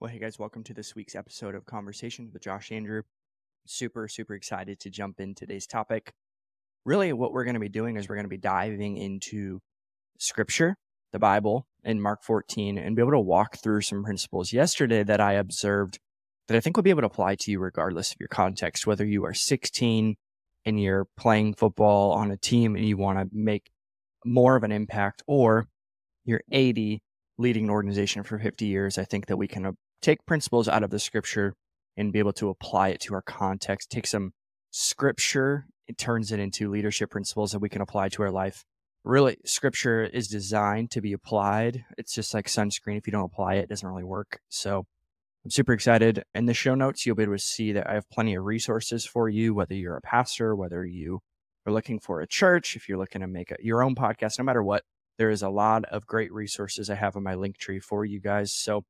Well, hey guys, welcome to this week's episode of Conversations with Josh Andrew. Super, super excited to jump in today's topic. Really, what we're going to be doing is we're going to be diving into scripture, the Bible, in Mark 14, and be able to walk through some principles yesterday that I observed that I think will be able to apply to you regardless of your context, whether you are 16 and you're playing football on a team and you want to make more of an impact, or you're 80 leading an organization for 50 years. I think that we can take principles out of the scripture and be able to apply it to our context, take some scripture, it turns it into leadership principles that we can apply to our life. Really, scripture is designed to be applied. It's just like sunscreen. If you don't apply it, it doesn't really work. So I'm super excited. In the show notes, you'll be able to see that I have plenty of resources for you, whether you're a pastor, whether you are looking for a church, if you're looking to make a, your own podcast, no matter what, there is a lot of great resources I have on my link tree for you guys. So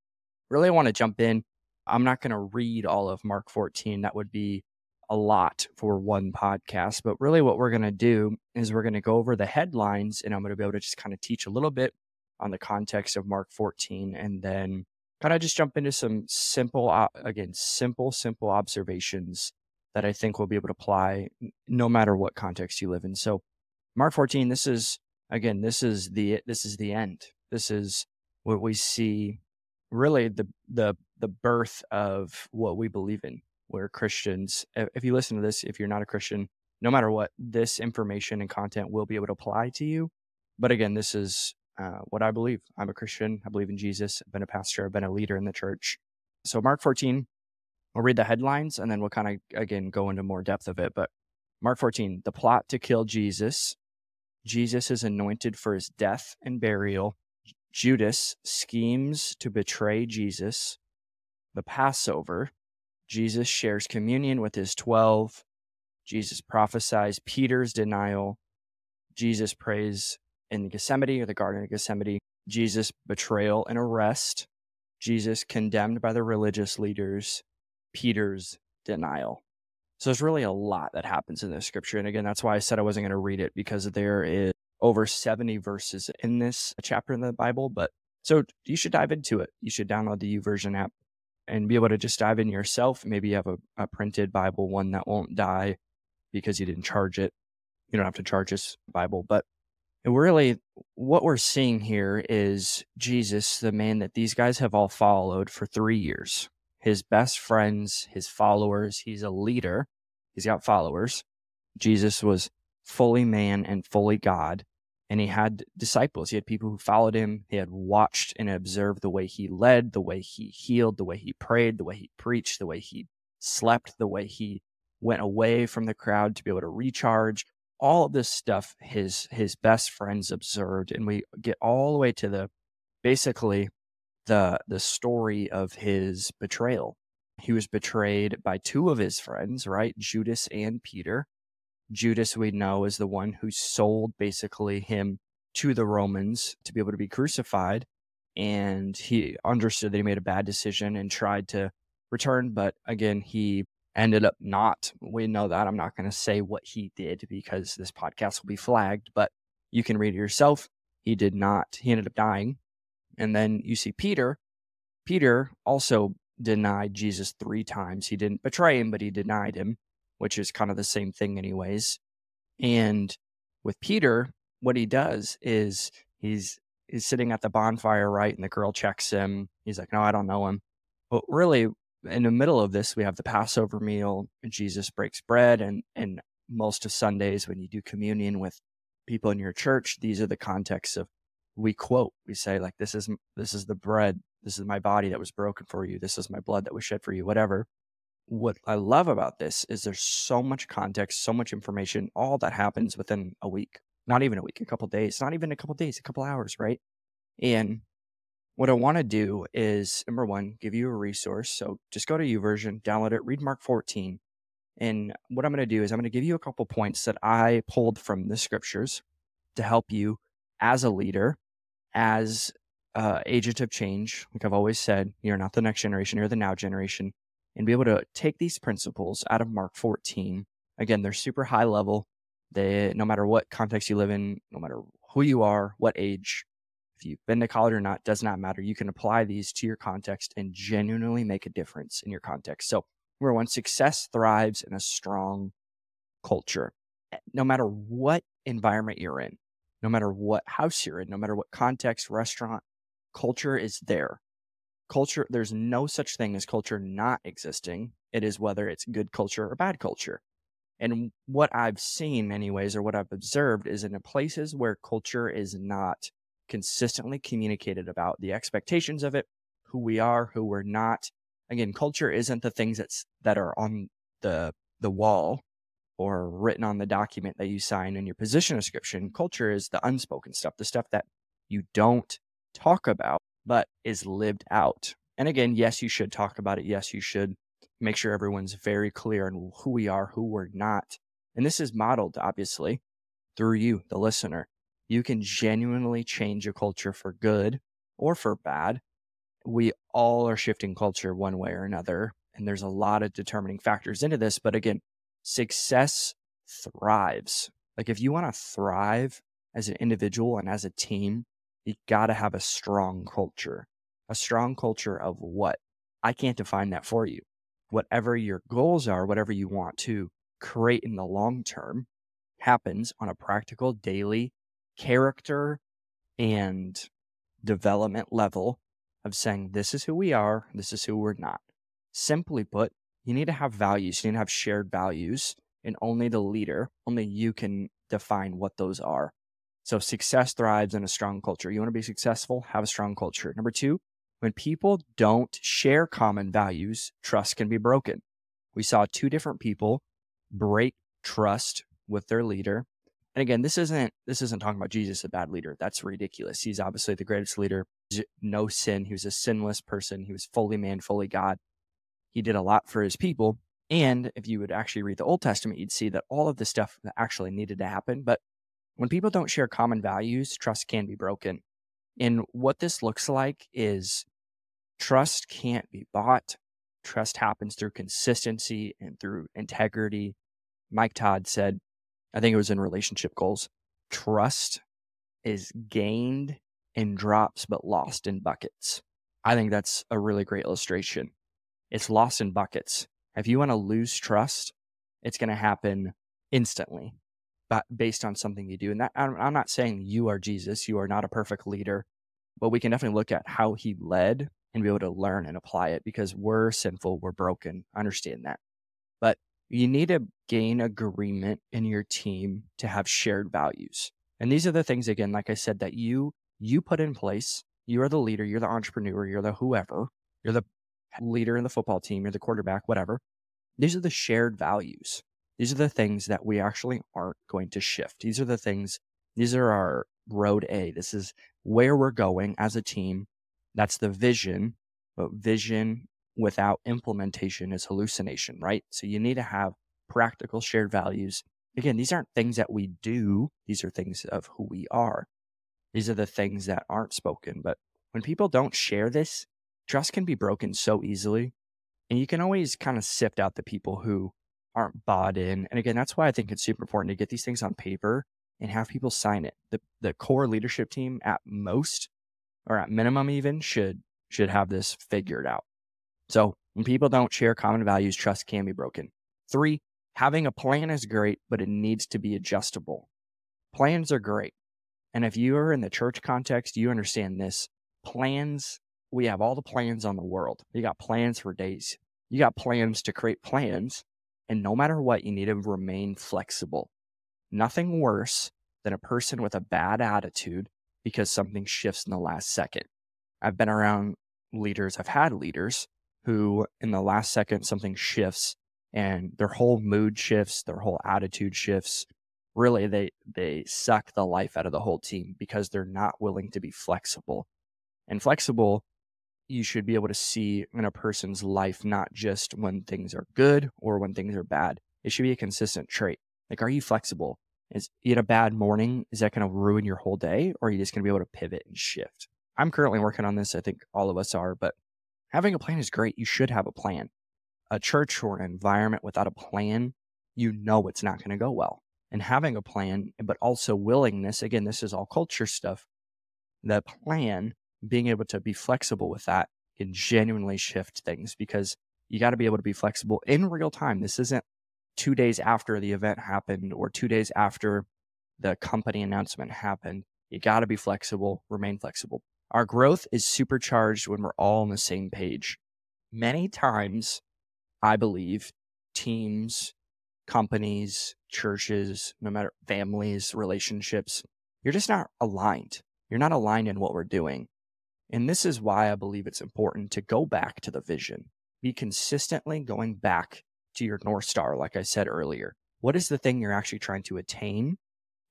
really want to jump in. I'm not going to read all of Mark 14. That would be a lot for one podcast. But really, what we're going to do is we're going to go over the headlines and I'm going to be able to just kind of teach a little bit on the context of Mark 14 and then kind of just jump into some simple, again, simple, simple observations that I think we'll be able to apply no matter what context you live in. So, Mark 14, this is, again, this is the, this is the end. This is what we see really the the the birth of what we believe in. We're Christians. If you listen to this, if you're not a Christian, no matter what, this information and content will be able to apply to you. But again, this is uh, what I believe. I'm a Christian. I believe in Jesus. I've been a pastor. I've been a leader in the church. So Mark 14, we'll read the headlines and then we'll kind of again go into more depth of it. But Mark 14, the plot to kill Jesus. Jesus is anointed for his death and burial Judas schemes to betray Jesus. The Passover. Jesus shares communion with his 12. Jesus prophesies Peter's denial. Jesus prays in Gethsemane or the Garden of Gethsemane. Jesus' betrayal and arrest. Jesus condemned by the religious leaders. Peter's denial. So there's really a lot that happens in this scripture. And again, that's why I said I wasn't going to read it because there is over 70 verses in this chapter in the Bible. But so you should dive into it. You should download the YouVersion app and be able to just dive in yourself. Maybe you have a, a printed Bible, one that won't die because you didn't charge it. You don't have to charge this Bible. But really, what we're seeing here is Jesus, the man that these guys have all followed for three years, his best friends, his followers. He's a leader, he's got followers. Jesus was fully man and fully God and he had disciples. He had people who followed him. He had watched and observed the way he led, the way he healed, the way he prayed, the way he preached, the way he slept, the way he went away from the crowd to be able to recharge. All of this stuff his his best friends observed, and we get all the way to the basically the the story of his betrayal. He was betrayed by two of his friends, right? Judas and Peter. Judas, we know, is the one who sold basically him to the Romans to be able to be crucified. And he understood that he made a bad decision and tried to return. But again, he ended up not. We know that. I'm not going to say what he did because this podcast will be flagged, but you can read it yourself. He did not. He ended up dying. And then you see Peter. Peter also denied Jesus three times. He didn't betray him, but he denied him which is kind of the same thing, anyways. And with Peter, what he does is he's he's sitting at the bonfire, right? And the girl checks him. He's like, "No, I don't know him." But really, in the middle of this, we have the Passover meal. Jesus breaks bread, and and most of Sundays when you do communion with people in your church, these are the contexts of we quote. We say like, "This is this is the bread. This is my body that was broken for you. This is my blood that was shed for you." Whatever what I love about this is there's so much context, so much information, all that happens within a week, not even a week, a couple days, not even a couple days, a couple hours, right? And what I want to do is number one, give you a resource. So just go to YouVersion, download it, read Mark 14. And what I'm going to do is I'm going to give you a couple points that I pulled from the scriptures to help you as a leader, as uh, agent of change. Like I've always said, you're not the next generation, you're the now generation and be able to take these principles out of Mark 14. Again, they're super high level. They, no matter what context you live in, no matter who you are, what age, If you've been to college or not, does not matter. You can apply these to your context and genuinely make a difference in your context. So, number one, success thrives in a strong culture. Eh, no matter what environment you're in, no matter what house you're in, no matter what context, restaurant, culture is there. Culture, there's no such thing as culture not existing. It is whether it's good culture or bad culture. And what I've seen, anyways, or what I've observed is in the places where culture is not consistently communicated about the expectations of it, who we are, who we're not. Again, culture isn't the things that's that are on the the wall or written on the document that you sign in your position description. Culture is the unspoken stuff, the stuff that you don't talk about, but is lived out. And again, yes, you should talk about it. Yes, you should make sure everyone's very clear on who we are, who we're not. And this is modeled, obviously, through you, the listener. You can genuinely change a culture for good or for bad. We all are shifting culture one way or another. And there's a lot of determining factors into this. But again, success thrives. Like if you want to thrive as an individual and as a team, you got to have a strong culture. A strong culture of what? I can't define that for you whatever your goals are, whatever you want to create in the long term, happens on a practical daily character and development level of saying, this is who we are, this is who we're not. Simply put, you need to have values, you need to have shared values, and only the leader, only you can define what those are. So success thrives in a strong culture. You want to be successful, have a strong culture. Number two, when people don't share common values, trust can be broken. We saw two different people break trust with their leader. And again, this isn't this isn't talking about Jesus, a bad leader. That's ridiculous. He's obviously the greatest leader. No sin. He was a sinless person. He was fully man, fully God. He did a lot for his people. And if you would actually read the Old Testament, you'd see that all of the stuff that actually needed to happen. But when people don't share common values, trust can be broken. And what this looks like is Trust can't be bought. Trust happens through consistency and through integrity. Mike Todd said, I think it was in relationship goals, trust is gained in drops but lost in buckets. I think that's a really great illustration. It's lost in buckets. If you want to lose trust, it's going to happen instantly, but based on something you do. And that I'm not saying you are Jesus, you are not a perfect leader, but we can definitely look at how he led and be able to learn and apply it because we're sinful, we're broken. Understand that. But you need to gain agreement in your team to have shared values. And these are the things again, like I said, that you you put in place. You are the leader, you're the entrepreneur, you're the whoever, you're the leader in the football team, you're the quarterback, whatever. These are the shared values. These are the things that we actually aren't going to shift. These are the things, these are our road A. This is where we're going as a team that's the vision, but vision without implementation is hallucination, right? So you need to have practical shared values. Again, these aren't things that we do, these are things of who we are. These are the things that aren't spoken. But when people don't share this, trust can be broken so easily. And you can always kind of sift out the people who aren't bought in. And again, that's why I think it's super important to get these things on paper and have people sign it. The the core leadership team at most or at minimum even should should have this figured out. So when people don't share common values, trust can be broken. Three, having a plan is great, but it needs to be adjustable. Plans are great. And if you are in the church context, you understand this. Plans, we have all the plans on the world. You got plans for days. You got plans to create plans. And no matter what, you need to remain flexible. Nothing worse than a person with a bad attitude because something shifts in the last second. I've been around leaders, I've had leaders who, in the last second, something shifts and their whole mood shifts, their whole attitude shifts. Really, they, they suck the life out of the whole team because they're not willing to be flexible. And flexible, you should be able to see in a person's life, not just when things are good or when things are bad. It should be a consistent trait. Like, are you flexible? Is you had a bad morning, is that going to ruin your whole day, or are you just going to be able to pivot and shift? I'm currently working on this. I think all of us are, but having a plan is great. You should have a plan. A church or an environment without a plan, you know it's not going to go well. And having a plan, but also willingness again, this is all culture stuff. the plan, being able to be flexible with that can genuinely shift things because you got to be able to be flexible in real time. This isn't two days after the event happened or two days after the company announcement happened. You got to be flexible, remain flexible. Our growth is supercharged when we're all on the same page. Many times, I believe teams, companies, churches, no matter families, relationships, you're just not aligned. You're not aligned in what we're doing. And this is why I believe it's important to go back to the vision, be consistently going back to your North Star, like I said earlier. What is the thing you're actually trying to attain?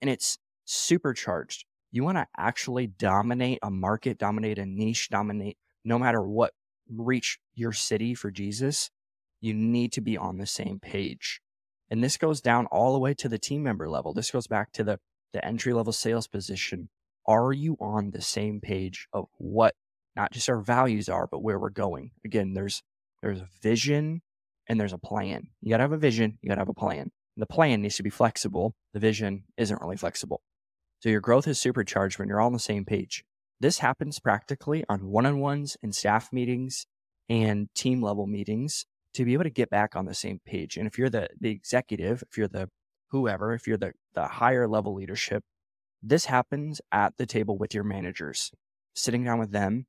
And it's supercharged. You want to actually dominate a market, dominate a niche, dominate no matter what, reach your city for Jesus. You need to be on the same page. And this goes down all the way to the team member level. This goes back to the, the entry level sales position are you on the same page of what not just our values are, but where we're going? Again, there's there's a vision and there's a plan. You gotta have a vision, you gotta have a plan. The plan needs to be flexible. The vision isn't really flexible. So your growth is supercharged when you're all on the same page. This happens practically on one-on-ones and staff meetings and team level meetings to be able to get back on the same page. And if you're the the executive, if you're the whoever, if you're the the higher level leadership, this happens at the table with your managers, sitting down with them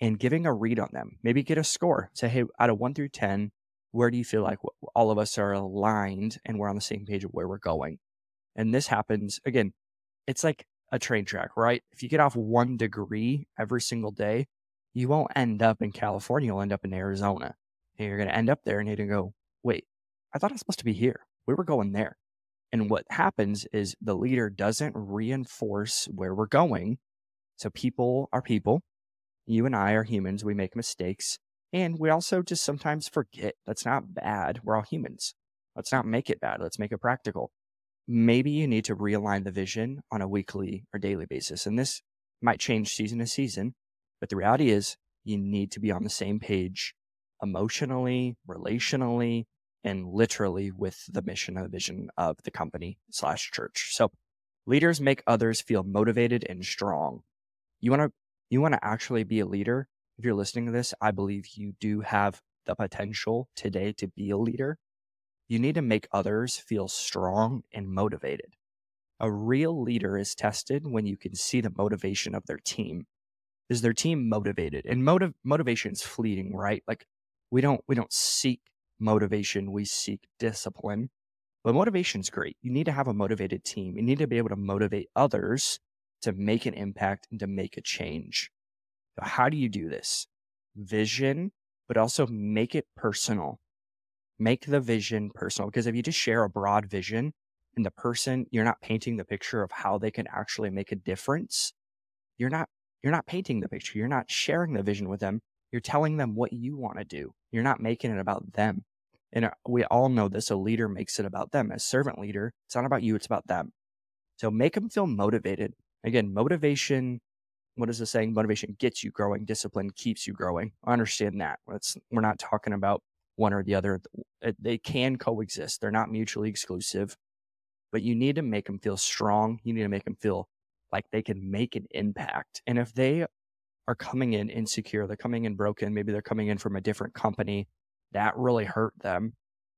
and giving a read on them. Maybe get a score. Say, hey, out of one through 10, where do you feel like all of us are aligned and we're on the same page of where we're going? And this happens again, it's like a train track, right? If you get off one degree every single day, you won't end up in California, you'll end up in Arizona. And you're going to end up there and you're going to go, wait, I thought I was supposed to be here. We were going there. And mm-hmm. what happens is the leader doesn't reinforce where we're going. So people are people. You and I are humans. We make mistakes. And we also just sometimes forget. That's not bad. We're all humans. Let's not make it bad. Let's make it practical. Maybe you need to realign the vision on a weekly or daily basis. And this might change season to season. But the reality is, you need to be on the same page emotionally, relationally, and literally with the mission and the vision of the company slash church. So leaders make others feel motivated and strong. You want to you want to actually be a leader. If you're listening to this, I believe you do have the potential today to be a leader. You need to make others feel strong and motivated. A real leader is tested when you can see the motivation of their team. Is their team motivated? And motive motivation is fleeting, right? Like we don't we don't seek motivation, we seek discipline. But motivation is great. You need to have a motivated team. You need to be able to motivate others to make an impact and to make a change. So how do you do this? Vision, but also make it personal. Make the vision personal. Because if you just share a broad vision and the person, you're not painting the picture of how they can actually make a difference. You're not, you're not painting the picture. You're not sharing the vision with them. You're telling them what you want to do. You're not making it about them. And uh, we all know this. A leader makes it about them. As servant leader, it's not about you, it's about them. So make them feel motivated. Again, motivation, what is the saying? Motivation gets you growing, discipline keeps you growing. I understand that. It's, we're not talking about one or the other. They can coexist, they're not mutually exclusive. But you need to make them feel strong. You need to make them feel like they can make an impact. And if they are coming in insecure, they're coming in broken, maybe they're coming in from a different company, that really hurt them.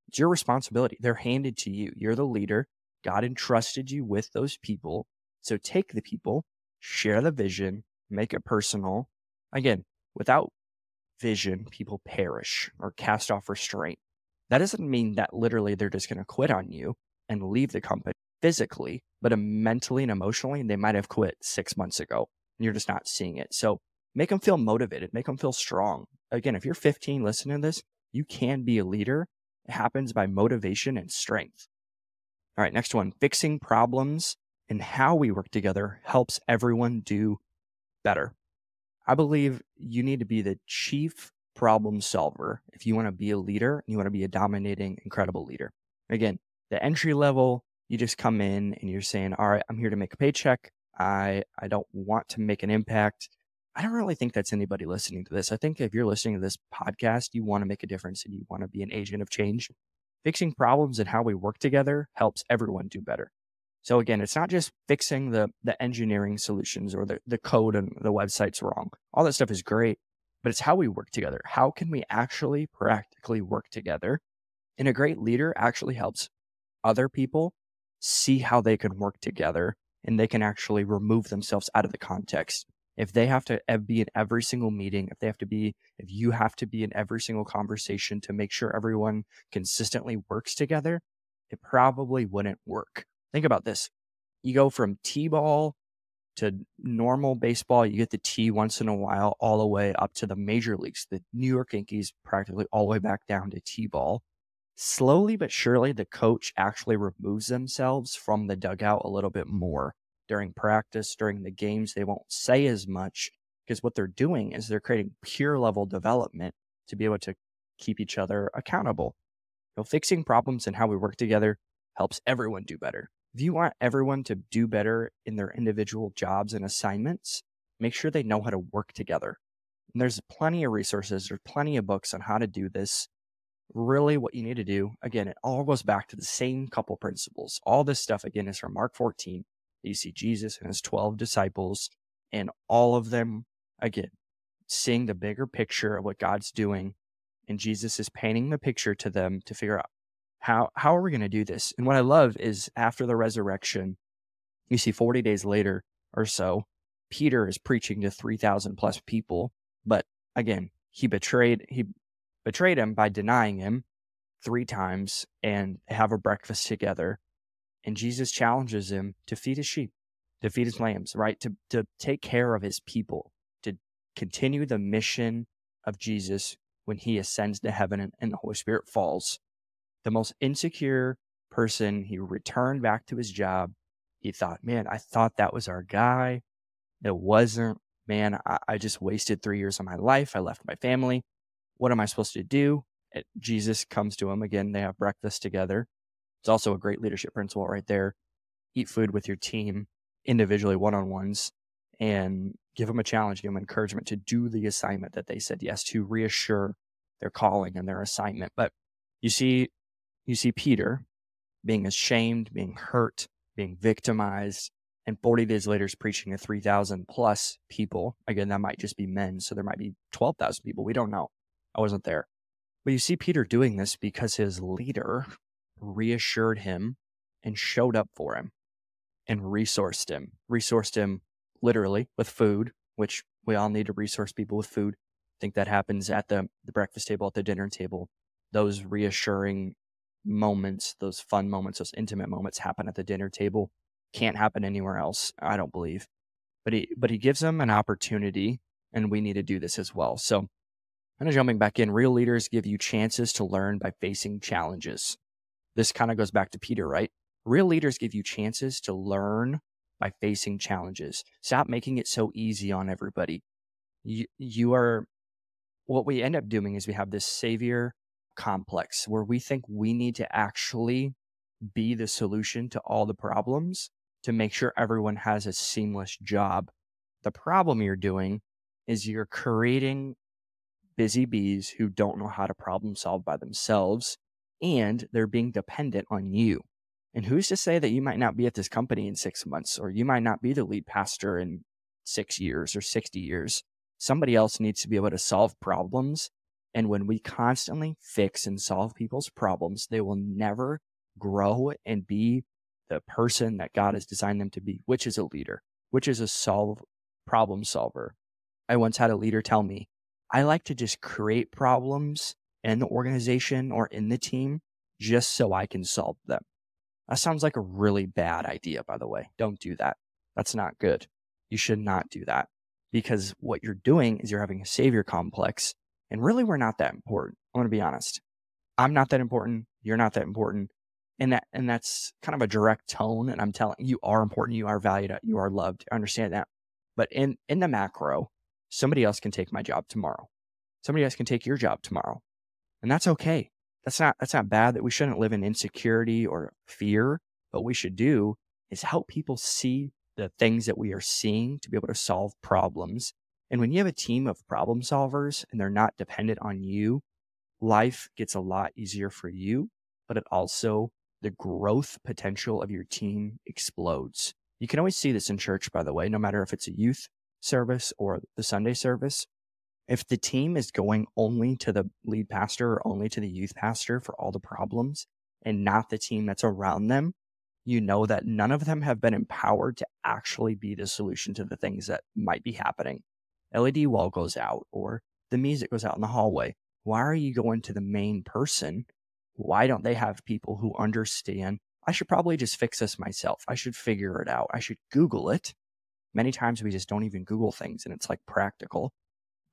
It's your responsibility. They're handed to you. You're the leader. God entrusted you with those people. So take the people, share the vision, make it personal. Again, without vision, people perish or cast off restraint. That doesn't mean that literally they're just going to quit on you and leave the company physically, but mentally and emotionally, they might have quit six months ago and you're just not seeing it. So make them feel motivated, make them feel strong. Again, if you're 15 listening to this, you can be a leader. It happens by motivation and strength. All right, next one fixing problems and how we work together helps everyone do better. I believe you need to be the chief problem solver if you want to be a leader and you want to be a dominating, incredible leader. Again, the entry level, you just come in and you're saying, All right, I'm here to make a paycheck. I, I don't want to make an impact. I don't really think that's anybody listening to this. I think if you're listening to this podcast, you want to make a difference and you want to be an agent of change. Fixing problems and how we work together helps everyone do better. So again, it's not just fixing the the engineering solutions or the, the code and the website's wrong. All that stuff is great, but it's how we work together. How can we actually practically work together? And a great leader actually helps other people see how they can work together and they can actually remove themselves out of the context. If they have to eh, be in every single meeting, if they have to be, if you have to be in every single conversation to make sure everyone consistently works together, it probably wouldn't work. Think about this. You go from T ball to normal baseball, you get the T once in a while, all the way up to the major leagues, the New York Yankees, practically all the way back down to T ball. Slowly but surely, the coach actually removes themselves from the dugout a little bit more during practice, during the games. They won't say as much because what they're doing is they're creating peer level development to be able to keep each other accountable. You know, fixing problems and how we work together helps everyone do better. If you want everyone to do better in their individual jobs and assignments, make sure they know how to work together. And there's plenty of resources, there's plenty of books on how to do this. Really, what you need to do, again, it all goes back to the same couple principles. All this stuff, again, is from Mark 14. You see Jesus and his 12 disciples, and all of them, again, seeing the bigger picture of what God's doing. And Jesus is painting the picture to them to figure out how how are we going to do this? And what I love is after the resurrection, you see 40 days later or so, Peter is preaching to 3,000 plus people, but again, he betrayed he betrayed him by denying him three times and have a breakfast together. And Jesus challenges him to feed his sheep, to feed his lambs, right? To to take care of his people, to continue the mission of Jesus when he ascends to heaven and, and the Holy Spirit falls the most insecure person. He returned back to his job. He thought, man, I thought that was our guy. It wasn't. Man, I, I just wasted three years of my life. I left my family. What am I supposed to do? Jesus comes to him again. They have breakfast together. It's also a great leadership principle right there. Eat food with your team individually, one on ones, and give them a challenge, give them encouragement to do the assignment that they said yes to, reassure their calling and their assignment. But you see, you see Peter being ashamed, being hurt, being victimized, and 40 days later is preaching to 3,000 plus people. Again, that might just be men, so there might be 12,000 people. We don't know. I wasn't there. But you see Peter doing this because his leader reassured him and showed up for him and resourced him. Resourced him literally with food, which we all need to resource people with food. I think that happens at the, the breakfast table, at the dinner table. Those reassuring moments, those fun moments, those intimate moments happen at the dinner table. Can't happen anywhere else, I don't believe. But he but he gives them an opportunity, and we need to do this as well. So kind of jumping back in, real leaders give you chances to learn by facing challenges. This kind of goes back to Peter, right? Real leaders give you chances to learn by facing challenges. Stop making it so easy on everybody. You, you are, what we end up doing is we have this savior complex where we think we need to actually be the solution to all the problems to make sure everyone has a seamless job. The problem you're doing is you're creating busy bees who don't know how to problem solve by themselves and they're being dependent on you. And who's to say that you might not be at this company in six months or you might not be the lead pastor in six years or 60 years? Somebody else needs to be able to solve problems and when we constantly fix and solve people's problems, they will never grow and be the person that God has designed them to be, which is a leader, which is a solve problem solver. I once had a leader tell me, I like to just create problems in the organization or in the team just so I can solve them. That sounds like a really bad idea, by the way. Don't do that. That's not good. You should not do that because what you're doing is you're having a savior complex and really, we're not that important. I'm going to be honest. I'm not that important. You're not that important. And that, and that's kind of a direct tone. And I'm telling you are important. You are valued. You are loved. I understand that. But in, in the macro, somebody else can take my job tomorrow. Somebody else can take your job tomorrow. And that's okay. That's not, that's not bad that we shouldn't live in insecurity or fear. But what we should do is help people see the things that we are seeing to be able to solve problems and when you have a team of problem solvers and they're not dependent on you, life gets a lot easier for you, but it also the growth potential of your team explodes. You can always see this in church, by the way, no matter if it's a youth service or the Sunday service. If the team is going only to the lead pastor or only to the youth pastor for all the problems and not the team that's around them, you know that none of them have been empowered to actually be the solution to the things that might be happening. LED wall goes out or the music goes out in the hallway. Why are you going to the main person? Why don't they have people who understand? I should probably just fix this myself. I should figure it out. I should Google it. Many times we just don't even Google things and it's like practical.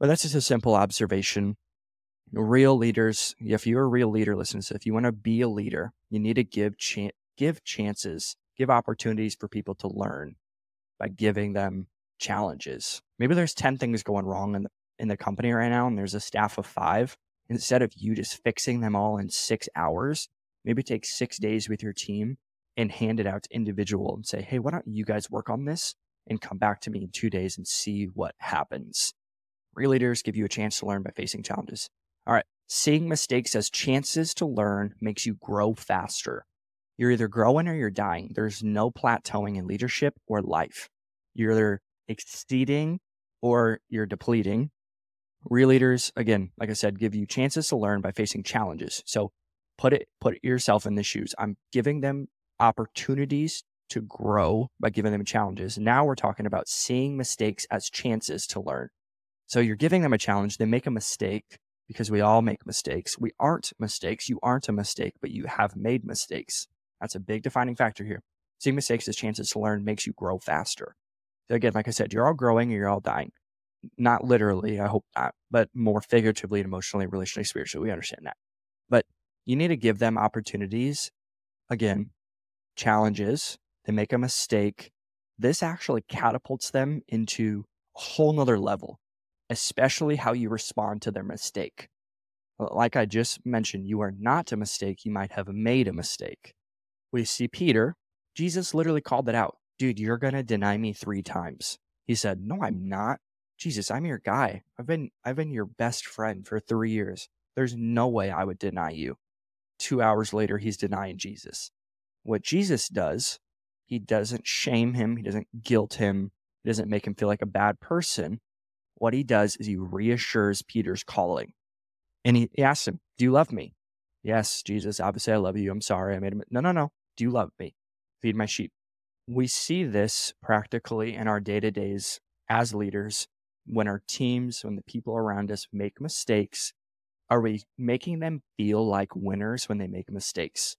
But that's just a simple observation. Real leaders, if you're a real leader, listen this. If you want to be a leader, you need to give give chances, give opportunities for people to learn by giving them challenges. Maybe there's 10 things going wrong in the, in the company right now, and there's a staff of five. Instead of you just fixing them all in six hours, maybe take six days with your team and hand it out to individual and say, hey, why don't you guys work on this and come back to me in two days and see what happens? Real leaders give you a chance to learn by facing challenges. All right. Seeing mistakes as chances to learn makes you grow faster. You're either growing or you're dying. There's no plateauing in leadership or life. You're either exceeding or you're depleting. Real leaders, again, like I said, give you chances to learn by facing challenges. So put it, put yourself in the shoes. I'm giving them opportunities to grow by giving them challenges. Now we're talking about seeing mistakes as chances to learn. So you're giving them a challenge. They make a mistake because we all make mistakes. We aren't mistakes. You aren't a mistake, but you have made mistakes. That's a big defining factor here. Seeing mistakes as chances to learn makes you grow faster. So again, like I said, you're all growing or you're all dying. Not literally, I hope not, but more figuratively and emotionally, relationally, spiritually. We understand that. But you need to give them opportunities. Again, challenges. They make a mistake. This actually catapults them into a whole nother level, especially how you respond to their mistake. Like I just mentioned, you are not a mistake. You might have made a mistake we see Peter, Jesus literally called it out. Dude, you're going to deny me three times. He said, No, I'm not. Jesus, I'm your guy. I've been I've been your best friend for 3 years. There's no way I would deny you. 2 hours later he's denying Jesus. What Jesus does, he doesn't shame him, he doesn't guilt him, he doesn't make him feel like a bad person. What he does is he reassures Peter's calling. And he, he asks him, "Do you love me?" Yes, Jesus, obviously I love you. I'm sorry I made him. No, no, no. Do you love me? Feed my sheep. We see this practically in our day to days as leaders when our teams, when the people around us make mistakes. Are we making them feel like winners when they make mistakes?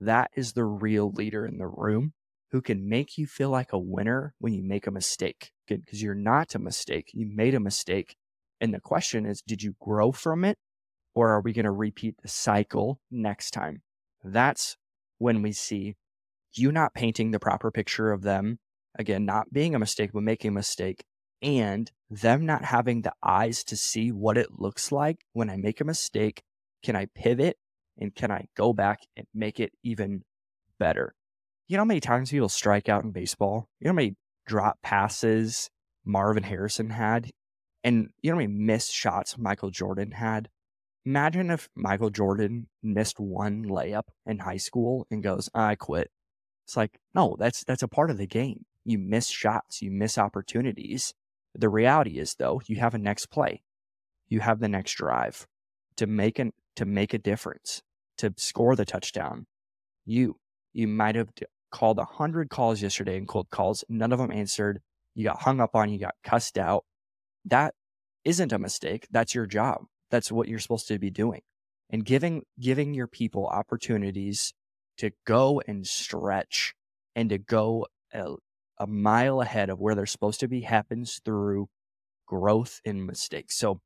That is the real leader in the room who can make you feel like a winner when you make a mistake. Good, because you're not a mistake. You made a mistake. And the question is, did you grow from it? Or are we going to repeat the cycle next time? That's when we see you not painting the proper picture of them, again, not being a mistake, but making a mistake, and them not having the eyes to see what it looks like when I make a mistake. Can I pivot and can I go back and make it even better? You know how many times people strike out in baseball? You know how many drop passes Marvin Harrison had? And you know how many missed shots Michael Jordan had? Imagine if Michael Jordan missed one layup in high school and goes, I quit. It's like, no, that's that's a part of the game. You miss shots, you miss opportunities. The reality is though, you have a next play. You have the next drive to make an to make a difference, to score the touchdown. You you might have called a hundred calls yesterday and cold calls. None of them answered. You got hung up on, you got cussed out. That isn't a mistake. That's your job. That's what you're supposed to be doing. And giving giving your people opportunities to go and stretch and to go a, a mile ahead of where they're supposed to be happens through growth and mistakes. So,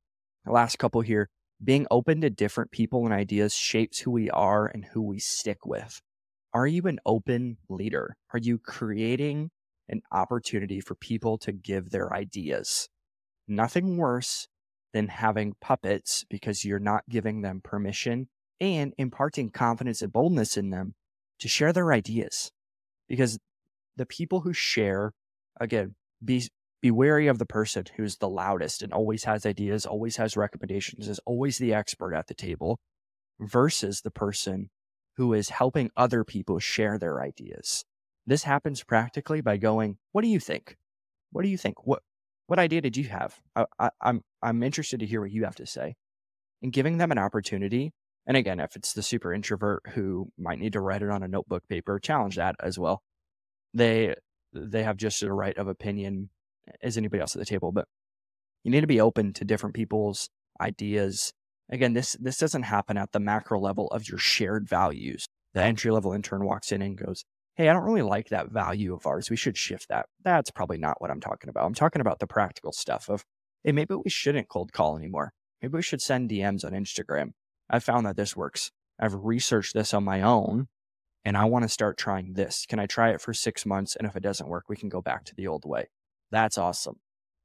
the last couple here, being open to different people and ideas shapes who we are and who we stick with. Are you an open leader? Are you creating an opportunity for people to give their ideas? Nothing worse than having puppets because you're not giving them permission and imparting confidence and boldness in them to share their ideas. Because the people who share, again, be be wary of the person who's the loudest and always has ideas, always has recommendations, is always the expert at the table, versus the person who is helping other people share their ideas. This happens practically by going, "What do you think? What do you think? What what idea did you have? I, I, I'm I'm interested to hear what you have to say," and giving them an opportunity. And again, if it's the super introvert who might need to write it on a notebook paper, challenge that as well. They they have just a right of opinion as anybody else at the table, but you need to be open to different people's ideas. Again, this this doesn't happen at the macro level of your shared values. The entry level intern walks in and goes, hey, I don't really like that value of ours. We should shift that. That's probably not what I'm talking about. I'm talking about the practical stuff of, hey, maybe we shouldn't cold call anymore. Maybe we should send DMs on Instagram. I found that this works. I've researched this on my own and I want to start trying this. Can I try it for six months? And if it doesn't work, we can go back to the old way. That's awesome.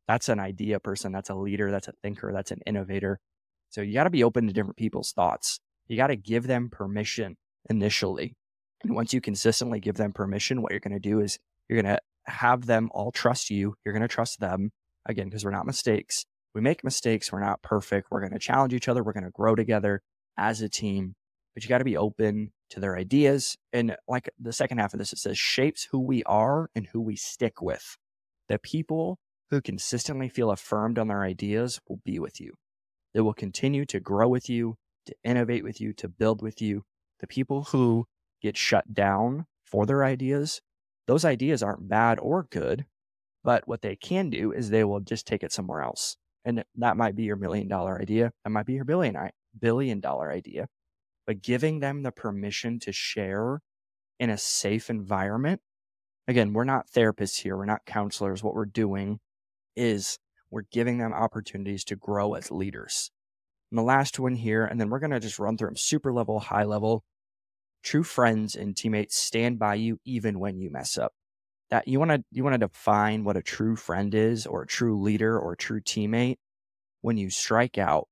That's an idea person. That's a leader. That's a thinker. That's an innovator. So you got to be open to different people's thoughts. You got to give them permission initially and once you consistently give them permission, what you're going to do is you're going to have them all trust you. You're going to trust them again, because we're not mistakes. We make mistakes. We're not perfect. We're going to challenge each other. We're going to grow together as a team, but you got to be open to their ideas. And like the second half of this, it says shapes who we are and who we stick with. The people who consistently feel affirmed on their ideas will be with you. They will continue to grow with you, to innovate with you, to build with you. The people who get shut down for their ideas, those ideas aren't bad or good. But what they can do is they will just take it somewhere else. And that might be your million dollar idea. That might be your billion, billion dollar idea. But giving them the permission to share in a safe environment. Again, we're not therapists here. We're not counselors. What we're doing is we're giving them opportunities to grow as leaders. And the last one here, and then we're going to just run through them super level, high level, true friends and teammates stand by you even when you mess up. That you want to you want to define what a true friend is or a true leader or a true teammate when you strike out.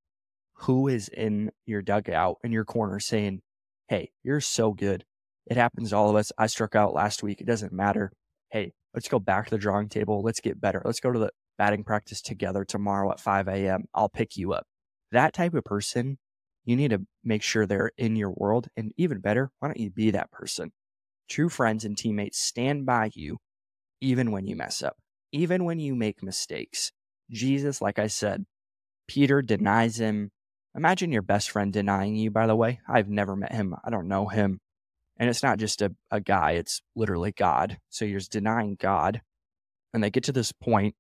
Who is in your dugout in your corner saying, "Hey, you're so good. It happens to all of us. I struck out last week. It doesn't matter. Hey, let's go back to the drawing table. Let's get better. Let's go to the batting practice together tomorrow at 5 a.m. I'll pick you up." That type of person you need to make sure they're in your world. And even better, why don't you be that person? True friends and teammates stand by you even when you mess up, even when you make mistakes. Jesus, like I said, Peter denies him. Imagine your best friend denying you, by the way. I've never met him, I don't know him. And it's not just a, a guy, it's literally God. So you're denying God. And they get to this point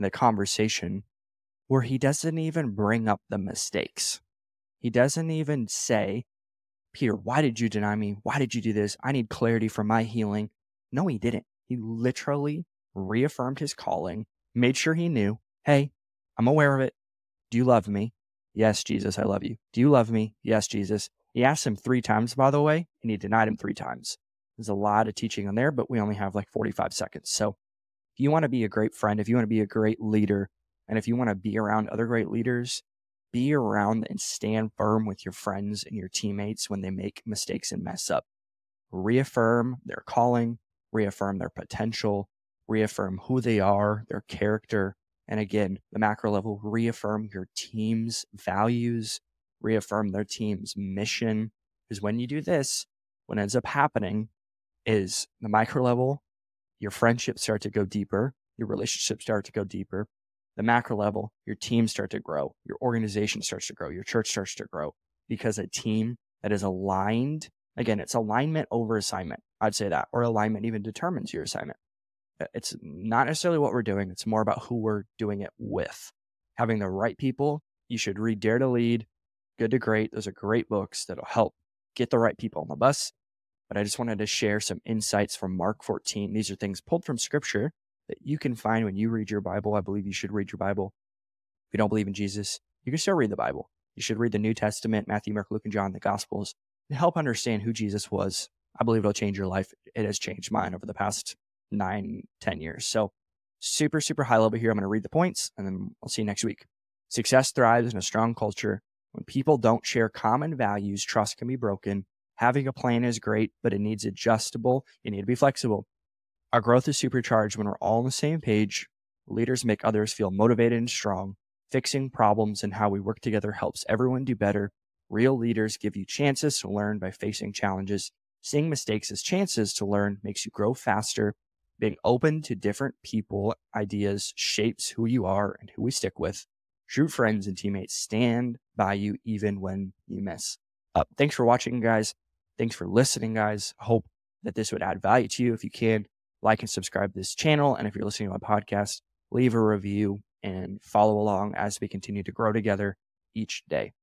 in the conversation where he doesn't even bring up the mistakes. He doesn't even say, Peter, why did you deny me? Why did you do this? I need clarity for my healing. No, he didn't. He literally reaffirmed his calling, made sure he knew, hey, I'm aware of it. Do you love me? Yes, Jesus, I love you. Do you love me? Yes, Jesus. He asked him three times, by the way, and he denied him three times. There's a lot of teaching on there, but we only have like 45 seconds. So you want to be a great friend, if you want to be a great leader, and if you want to be around other great leaders, be around and stand firm with your friends and your teammates when they make mistakes and mess up. Reaffirm their calling, reaffirm their potential, reaffirm who they are, their character. And again, the macro level, reaffirm your team's values, reaffirm their team's mission. Because when you do this, what ends up happening is the micro level, your friendships start to go deeper, your relationships start to go deeper, the macro level, your team start to grow, your organization starts to grow, your church starts to grow because a team that is aligned, again, it's alignment over assignment. I'd say that, or alignment even determines your assignment. Uh, it's not necessarily what we're doing. It's more about who we're doing it with. Having the right people, you should read Dare to Lead, Good to Great. Those are great books that'll help get the right people on the bus. But I just wanted to share some insights from Mark 14. These are things pulled from scripture that you can find when you read your Bible. I believe you should read your Bible. If you don't believe in Jesus, you can still read the Bible. You should read the New Testament, Matthew, Mark, Luke, and John, the Gospels, to help understand who Jesus was. I believe it'll change your life. It has changed mine over the past nine, ten years. So super, super high level here. I'm going to read the points and then I'll see you next week. Success thrives in a strong culture. When people don't share common values, trust can be broken. Having a plan is great, but it needs adjustable. You need to be flexible. Our growth is supercharged when we're all on the same page. Leaders make others feel motivated and strong. Fixing problems and how we work together helps everyone do better. Real leaders give you chances to learn by facing challenges. Seeing mistakes as chances to learn makes you grow faster. Being open to different people, ideas shapes who you are and who we stick with. True friends and teammates stand by you even when you miss. Uh, thanks for watching, guys. Thanks for listening, guys. Hope that this would add value to you. If you can, like and subscribe to this channel. And if you're listening to my podcast, leave a review and follow along as we continue to grow together each day.